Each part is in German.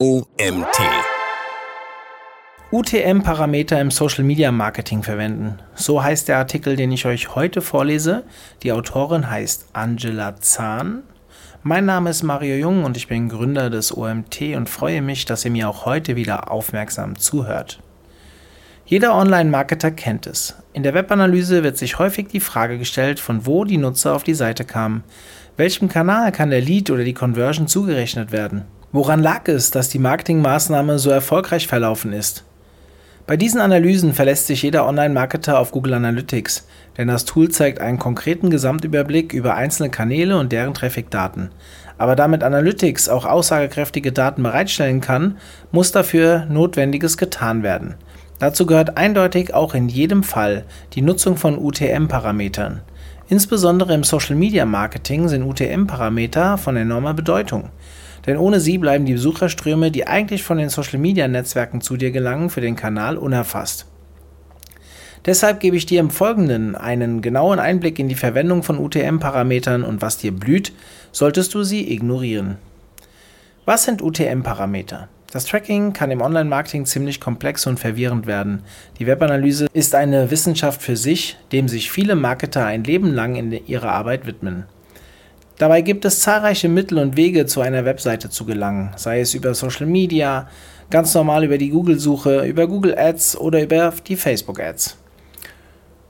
OMT. UTM-Parameter im Social Media Marketing verwenden. So heißt der Artikel, den ich euch heute vorlese. Die Autorin heißt Angela Zahn. Mein Name ist Mario Jung und ich bin Gründer des OMT und freue mich, dass ihr mir auch heute wieder aufmerksam zuhört. Jeder Online-Marketer kennt es. In der Webanalyse wird sich häufig die Frage gestellt, von wo die Nutzer auf die Seite kamen. Welchem Kanal kann der Lead oder die Conversion zugerechnet werden? Woran lag es, dass die Marketingmaßnahme so erfolgreich verlaufen ist? Bei diesen Analysen verlässt sich jeder Online-Marketer auf Google Analytics, denn das Tool zeigt einen konkreten Gesamtüberblick über einzelne Kanäle und deren Traffic-Daten. Aber damit Analytics auch aussagekräftige Daten bereitstellen kann, muss dafür Notwendiges getan werden. Dazu gehört eindeutig auch in jedem Fall die Nutzung von UTM-Parametern. Insbesondere im Social-Media-Marketing sind UTM-Parameter von enormer Bedeutung. Denn ohne sie bleiben die Besucherströme, die eigentlich von den Social-Media-Netzwerken zu dir gelangen, für den Kanal unerfasst. Deshalb gebe ich dir im Folgenden einen genauen Einblick in die Verwendung von UTM-Parametern und was dir blüht, solltest du sie ignorieren. Was sind UTM-Parameter? Das Tracking kann im Online-Marketing ziemlich komplex und verwirrend werden. Die Webanalyse ist eine Wissenschaft für sich, dem sich viele Marketer ein Leben lang in ihrer Arbeit widmen. Dabei gibt es zahlreiche Mittel und Wege, zu einer Webseite zu gelangen, sei es über Social Media, ganz normal über die Google-Suche, über Google Ads oder über die Facebook Ads.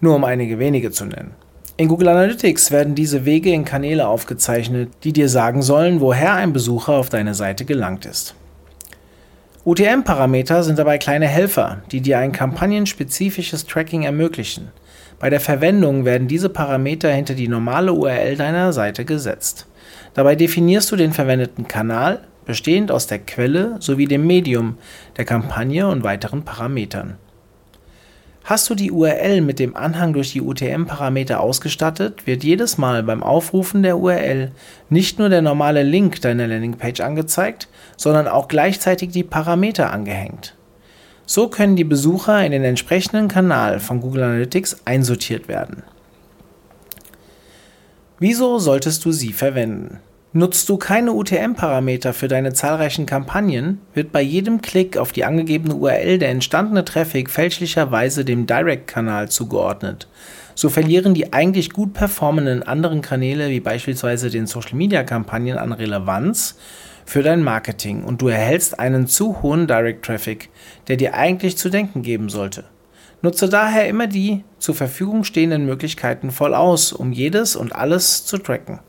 Nur um einige wenige zu nennen. In Google Analytics werden diese Wege in Kanäle aufgezeichnet, die dir sagen sollen, woher ein Besucher auf deine Seite gelangt ist. UTM-Parameter sind dabei kleine Helfer, die dir ein kampagnenspezifisches Tracking ermöglichen. Bei der Verwendung werden diese Parameter hinter die normale URL deiner Seite gesetzt. Dabei definierst du den verwendeten Kanal, bestehend aus der Quelle sowie dem Medium, der Kampagne und weiteren Parametern. Hast du die URL mit dem Anhang durch die UTM-Parameter ausgestattet, wird jedes Mal beim Aufrufen der URL nicht nur der normale Link deiner Landingpage angezeigt, sondern auch gleichzeitig die Parameter angehängt. So können die Besucher in den entsprechenden Kanal von Google Analytics einsortiert werden. Wieso solltest du sie verwenden? Nutzt du keine UTM-Parameter für deine zahlreichen Kampagnen, wird bei jedem Klick auf die angegebene URL der entstandene Traffic fälschlicherweise dem Direct-Kanal zugeordnet. So verlieren die eigentlich gut performenden anderen Kanäle wie beispielsweise den Social-Media-Kampagnen an Relevanz für dein Marketing und du erhältst einen zu hohen Direct Traffic, der dir eigentlich zu denken geben sollte. Nutze daher immer die zur Verfügung stehenden Möglichkeiten voll aus, um jedes und alles zu tracken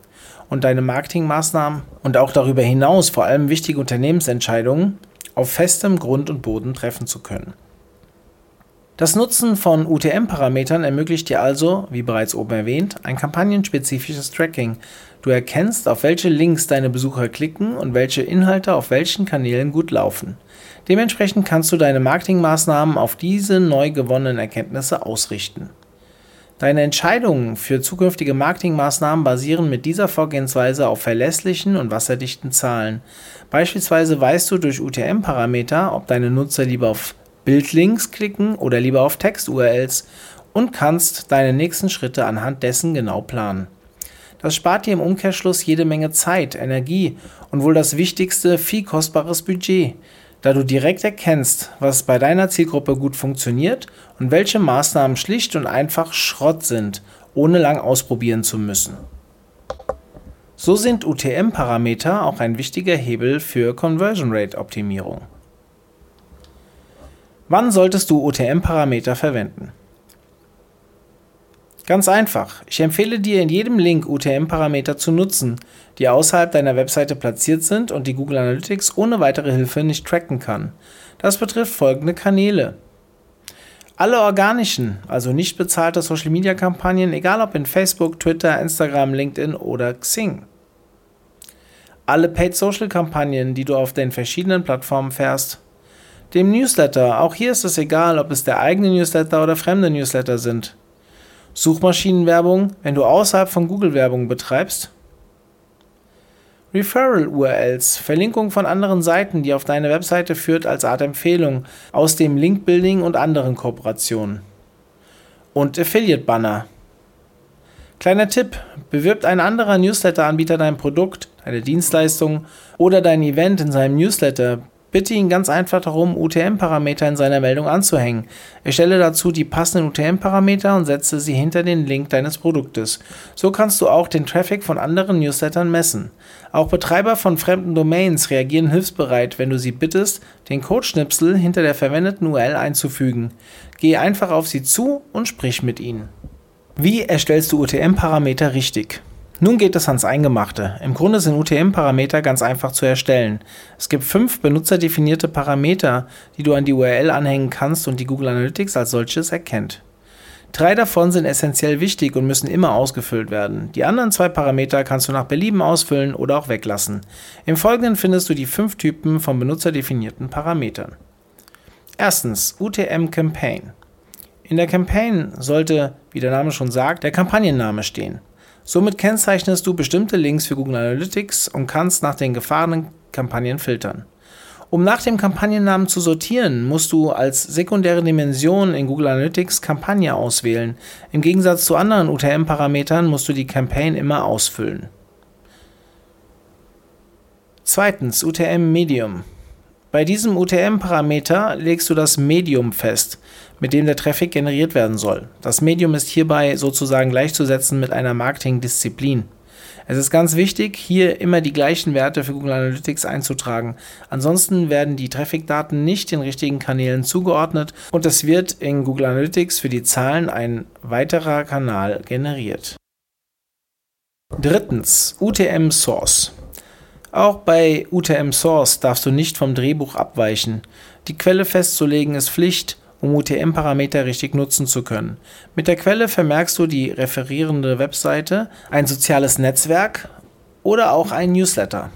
und deine Marketingmaßnahmen und auch darüber hinaus vor allem wichtige Unternehmensentscheidungen auf festem Grund und Boden treffen zu können. Das Nutzen von UTM-Parametern ermöglicht dir also, wie bereits oben erwähnt, ein kampagnenspezifisches Tracking. Du erkennst, auf welche Links deine Besucher klicken und welche Inhalte auf welchen Kanälen gut laufen. Dementsprechend kannst du deine Marketingmaßnahmen auf diese neu gewonnenen Erkenntnisse ausrichten. Deine Entscheidungen für zukünftige Marketingmaßnahmen basieren mit dieser Vorgehensweise auf verlässlichen und wasserdichten Zahlen. Beispielsweise weißt du durch UTM-Parameter, ob deine Nutzer lieber auf Bildlinks klicken oder lieber auf Text-URLs und kannst deine nächsten Schritte anhand dessen genau planen. Das spart dir im Umkehrschluss jede Menge Zeit, Energie und wohl das wichtigste, viel kostbares Budget, da du direkt erkennst, was bei deiner Zielgruppe gut funktioniert und welche Maßnahmen schlicht und einfach Schrott sind, ohne lang ausprobieren zu müssen. So sind UTM-Parameter auch ein wichtiger Hebel für Conversion Rate Optimierung. Wann solltest du UTM-Parameter verwenden? Ganz einfach. Ich empfehle dir in jedem Link UTM-Parameter zu nutzen, die außerhalb deiner Webseite platziert sind und die Google Analytics ohne weitere Hilfe nicht tracken kann. Das betrifft folgende Kanäle. Alle organischen, also nicht bezahlte Social-Media-Kampagnen, egal ob in Facebook, Twitter, Instagram, LinkedIn oder Xing. Alle Paid-Social-Kampagnen, die du auf den verschiedenen Plattformen fährst dem Newsletter. Auch hier ist es egal, ob es der eigene Newsletter oder fremde Newsletter sind. Suchmaschinenwerbung, wenn du außerhalb von Google Werbung betreibst. Referral-URLs, Verlinkung von anderen Seiten, die auf deine Webseite führt als Art Empfehlung aus dem Link-Building und anderen Kooperationen. Und Affiliate-Banner. Kleiner Tipp, bewirbt ein anderer Newsletter-Anbieter dein Produkt, deine Dienstleistung oder dein Event in seinem Newsletter, Bitte ihn ganz einfach darum, UTM-Parameter in seiner Meldung anzuhängen. Erstelle dazu die passenden UTM-Parameter und setze sie hinter den Link deines Produktes. So kannst du auch den Traffic von anderen Newslettern messen. Auch Betreiber von fremden Domains reagieren hilfsbereit, wenn du sie bittest, den Codeschnipsel hinter der verwendeten URL einzufügen. Gehe einfach auf sie zu und sprich mit ihnen. Wie erstellst du UTM-Parameter richtig? Nun geht es ans Eingemachte. Im Grunde sind UTM-Parameter ganz einfach zu erstellen. Es gibt fünf benutzerdefinierte Parameter, die du an die URL anhängen kannst und die Google Analytics als solches erkennt. Drei davon sind essentiell wichtig und müssen immer ausgefüllt werden. Die anderen zwei Parameter kannst du nach Belieben ausfüllen oder auch weglassen. Im Folgenden findest du die fünf Typen von benutzerdefinierten Parametern. Erstens UTM Campaign. In der Campaign sollte, wie der Name schon sagt, der Kampagnenname stehen. Somit kennzeichnest du bestimmte Links für Google Analytics und kannst nach den gefahrenen Kampagnen filtern. Um nach dem Kampagnennamen zu sortieren, musst du als sekundäre Dimension in Google Analytics Kampagne auswählen. Im Gegensatz zu anderen UTM-Parametern musst du die Campaign immer ausfüllen. Zweitens UTM Medium. Bei diesem UTM-Parameter legst du das Medium fest, mit dem der Traffic generiert werden soll. Das Medium ist hierbei sozusagen gleichzusetzen mit einer Marketingdisziplin. Es ist ganz wichtig, hier immer die gleichen Werte für Google Analytics einzutragen. Ansonsten werden die Traffic-Daten nicht den richtigen Kanälen zugeordnet und es wird in Google Analytics für die Zahlen ein weiterer Kanal generiert. Drittens, UTM Source. Auch bei UTM Source darfst du nicht vom Drehbuch abweichen. Die Quelle festzulegen ist Pflicht, um UTM-Parameter richtig nutzen zu können. Mit der Quelle vermerkst du die referierende Webseite, ein soziales Netzwerk oder auch ein Newsletter.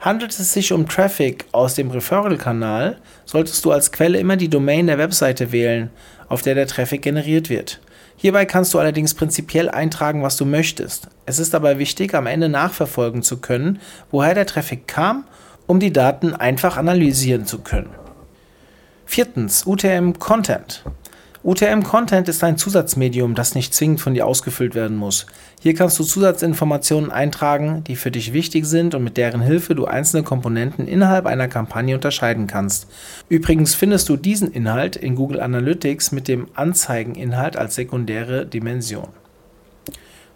Handelt es sich um Traffic aus dem Referral-Kanal, solltest du als Quelle immer die Domain der Webseite wählen, auf der der Traffic generiert wird. Hierbei kannst du allerdings prinzipiell eintragen, was du möchtest. Es ist dabei wichtig, am Ende nachverfolgen zu können, woher der Traffic kam, um die Daten einfach analysieren zu können. Viertens, UTM Content. UTM Content ist ein Zusatzmedium, das nicht zwingend von dir ausgefüllt werden muss. Hier kannst du Zusatzinformationen eintragen, die für dich wichtig sind und mit deren Hilfe du einzelne Komponenten innerhalb einer Kampagne unterscheiden kannst. Übrigens findest du diesen Inhalt in Google Analytics mit dem Anzeigeninhalt als sekundäre Dimension.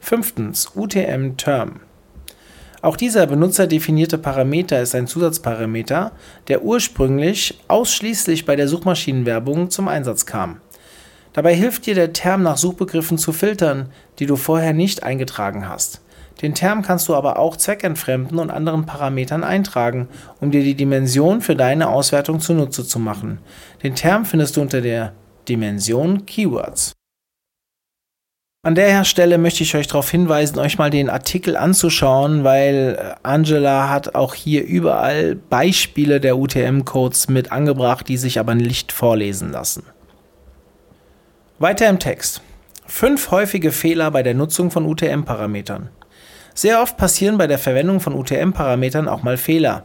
Fünftens, UTM Term. Auch dieser benutzerdefinierte Parameter ist ein Zusatzparameter, der ursprünglich ausschließlich bei der Suchmaschinenwerbung zum Einsatz kam. Dabei hilft dir der Term nach Suchbegriffen zu filtern, die du vorher nicht eingetragen hast. Den Term kannst du aber auch zweckentfremden und anderen Parametern eintragen, um dir die Dimension für deine Auswertung zunutze zu machen. Den Term findest du unter der Dimension Keywords. An der Stelle möchte ich euch darauf hinweisen, euch mal den Artikel anzuschauen, weil Angela hat auch hier überall Beispiele der UTM-Codes mit angebracht, die sich aber nicht vorlesen lassen. Weiter im Text. Fünf häufige Fehler bei der Nutzung von UTM-Parametern. Sehr oft passieren bei der Verwendung von UTM-Parametern auch mal Fehler.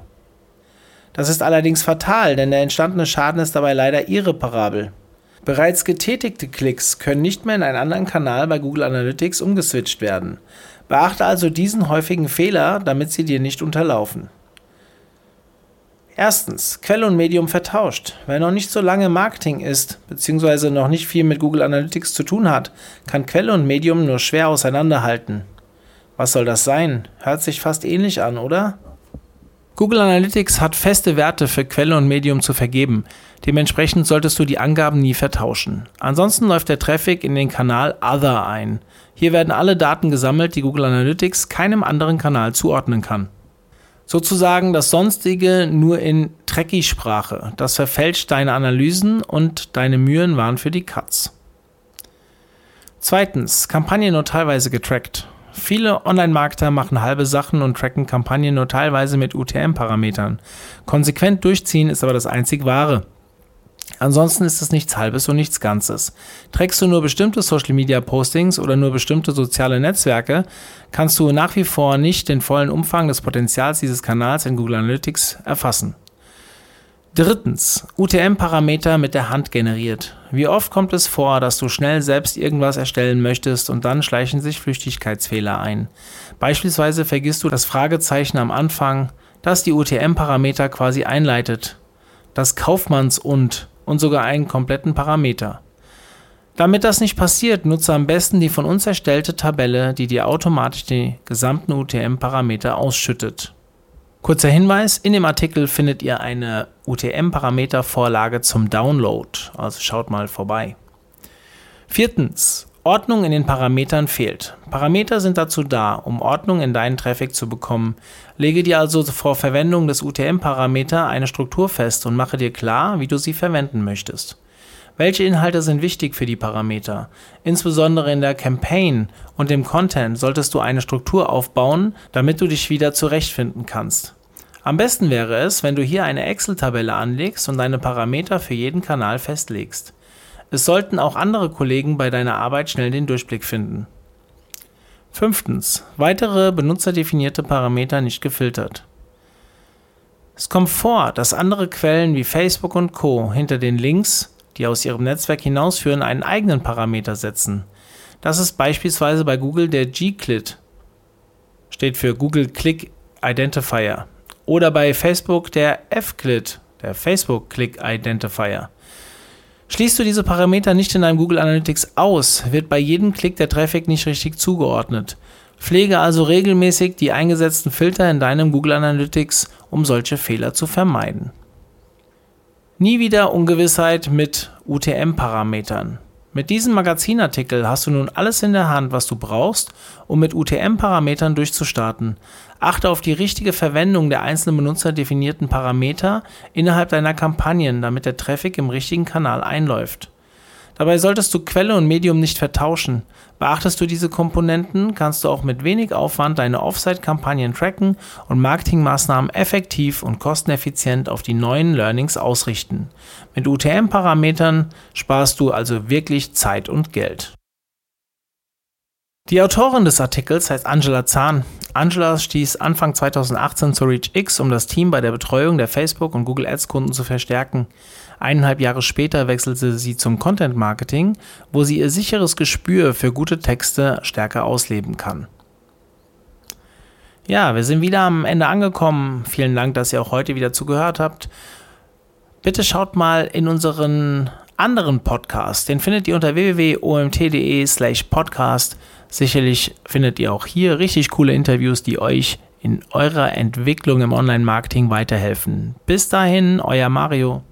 Das ist allerdings fatal, denn der entstandene Schaden ist dabei leider irreparabel. Bereits getätigte Klicks können nicht mehr in einen anderen Kanal bei Google Analytics umgeswitcht werden. Beachte also diesen häufigen Fehler, damit sie dir nicht unterlaufen. Erstens, Quelle und Medium vertauscht. Wer noch nicht so lange Marketing ist, beziehungsweise noch nicht viel mit Google Analytics zu tun hat, kann Quelle und Medium nur schwer auseinanderhalten. Was soll das sein? Hört sich fast ähnlich an, oder? Google Analytics hat feste Werte für Quelle und Medium zu vergeben. Dementsprechend solltest du die Angaben nie vertauschen. Ansonsten läuft der Traffic in den Kanal Other ein. Hier werden alle Daten gesammelt, die Google Analytics keinem anderen Kanal zuordnen kann. Sozusagen das Sonstige nur in Trekkie-Sprache. Das verfälscht deine Analysen und deine Mühen waren für die Cuts. Zweitens, Kampagnen nur teilweise getrackt. Viele Online-Marketer machen halbe Sachen und tracken Kampagnen nur teilweise mit UTM-Parametern. Konsequent durchziehen ist aber das einzig wahre. Ansonsten ist es nichts Halbes und nichts Ganzes. Trägst du nur bestimmte Social Media Postings oder nur bestimmte soziale Netzwerke, kannst du nach wie vor nicht den vollen Umfang des Potenzials dieses Kanals in Google Analytics erfassen. Drittens, UTM-Parameter mit der Hand generiert. Wie oft kommt es vor, dass du schnell selbst irgendwas erstellen möchtest und dann schleichen sich Flüchtigkeitsfehler ein? Beispielsweise vergisst du das Fragezeichen am Anfang das die UTM-Parameter quasi einleitet. Das Kaufmanns- und und sogar einen kompletten Parameter. Damit das nicht passiert, nutze am besten die von uns erstellte Tabelle, die dir automatisch die gesamten UTM-Parameter ausschüttet. Kurzer Hinweis, in dem Artikel findet ihr eine UTM-Parameter-Vorlage zum Download, also schaut mal vorbei. Viertens, Ordnung in den Parametern fehlt. Parameter sind dazu da, um Ordnung in deinen Traffic zu bekommen. Lege dir also vor Verwendung des UTM-Parameter eine Struktur fest und mache dir klar, wie du sie verwenden möchtest. Welche Inhalte sind wichtig für die Parameter? Insbesondere in der Campaign und dem Content solltest du eine Struktur aufbauen, damit du dich wieder zurechtfinden kannst. Am besten wäre es, wenn du hier eine Excel-Tabelle anlegst und deine Parameter für jeden Kanal festlegst. Es sollten auch andere Kollegen bei deiner Arbeit schnell den Durchblick finden. Fünftens. Weitere benutzerdefinierte Parameter nicht gefiltert. Es kommt vor, dass andere Quellen wie Facebook und Co. hinter den Links, die aus ihrem Netzwerk hinausführen, einen eigenen Parameter setzen. Das ist beispielsweise bei Google der G-Clit, steht für Google Click Identifier, oder bei Facebook der F-Clit, der Facebook Click Identifier. Schließt du diese Parameter nicht in deinem Google Analytics aus, wird bei jedem Klick der Traffic nicht richtig zugeordnet. Pflege also regelmäßig die eingesetzten Filter in deinem Google Analytics, um solche Fehler zu vermeiden. Nie wieder Ungewissheit mit UTM-Parametern. Mit diesem Magazinartikel hast du nun alles in der Hand, was du brauchst, um mit UTM-Parametern durchzustarten. Achte auf die richtige Verwendung der einzelnen benutzerdefinierten Parameter innerhalb deiner Kampagnen, damit der Traffic im richtigen Kanal einläuft. Dabei solltest du Quelle und Medium nicht vertauschen. Beachtest du diese Komponenten, kannst du auch mit wenig Aufwand deine Offsite-Kampagnen tracken und Marketingmaßnahmen effektiv und kosteneffizient auf die neuen Learnings ausrichten. Mit UTM-Parametern sparst du also wirklich Zeit und Geld. Die Autorin des Artikels heißt Angela Zahn. Angela stieß Anfang 2018 zu ReachX, um das Team bei der Betreuung der Facebook- und Google Ads-Kunden zu verstärken. Eineinhalb Jahre später wechselte sie zum Content Marketing, wo sie ihr sicheres Gespür für gute Texte stärker ausleben kann. Ja, wir sind wieder am Ende angekommen. Vielen Dank, dass ihr auch heute wieder zugehört habt. Bitte schaut mal in unseren anderen Podcast. Den findet ihr unter www.omt.de/slash podcast. Sicherlich findet ihr auch hier richtig coole Interviews, die euch in eurer Entwicklung im Online-Marketing weiterhelfen. Bis dahin, euer Mario.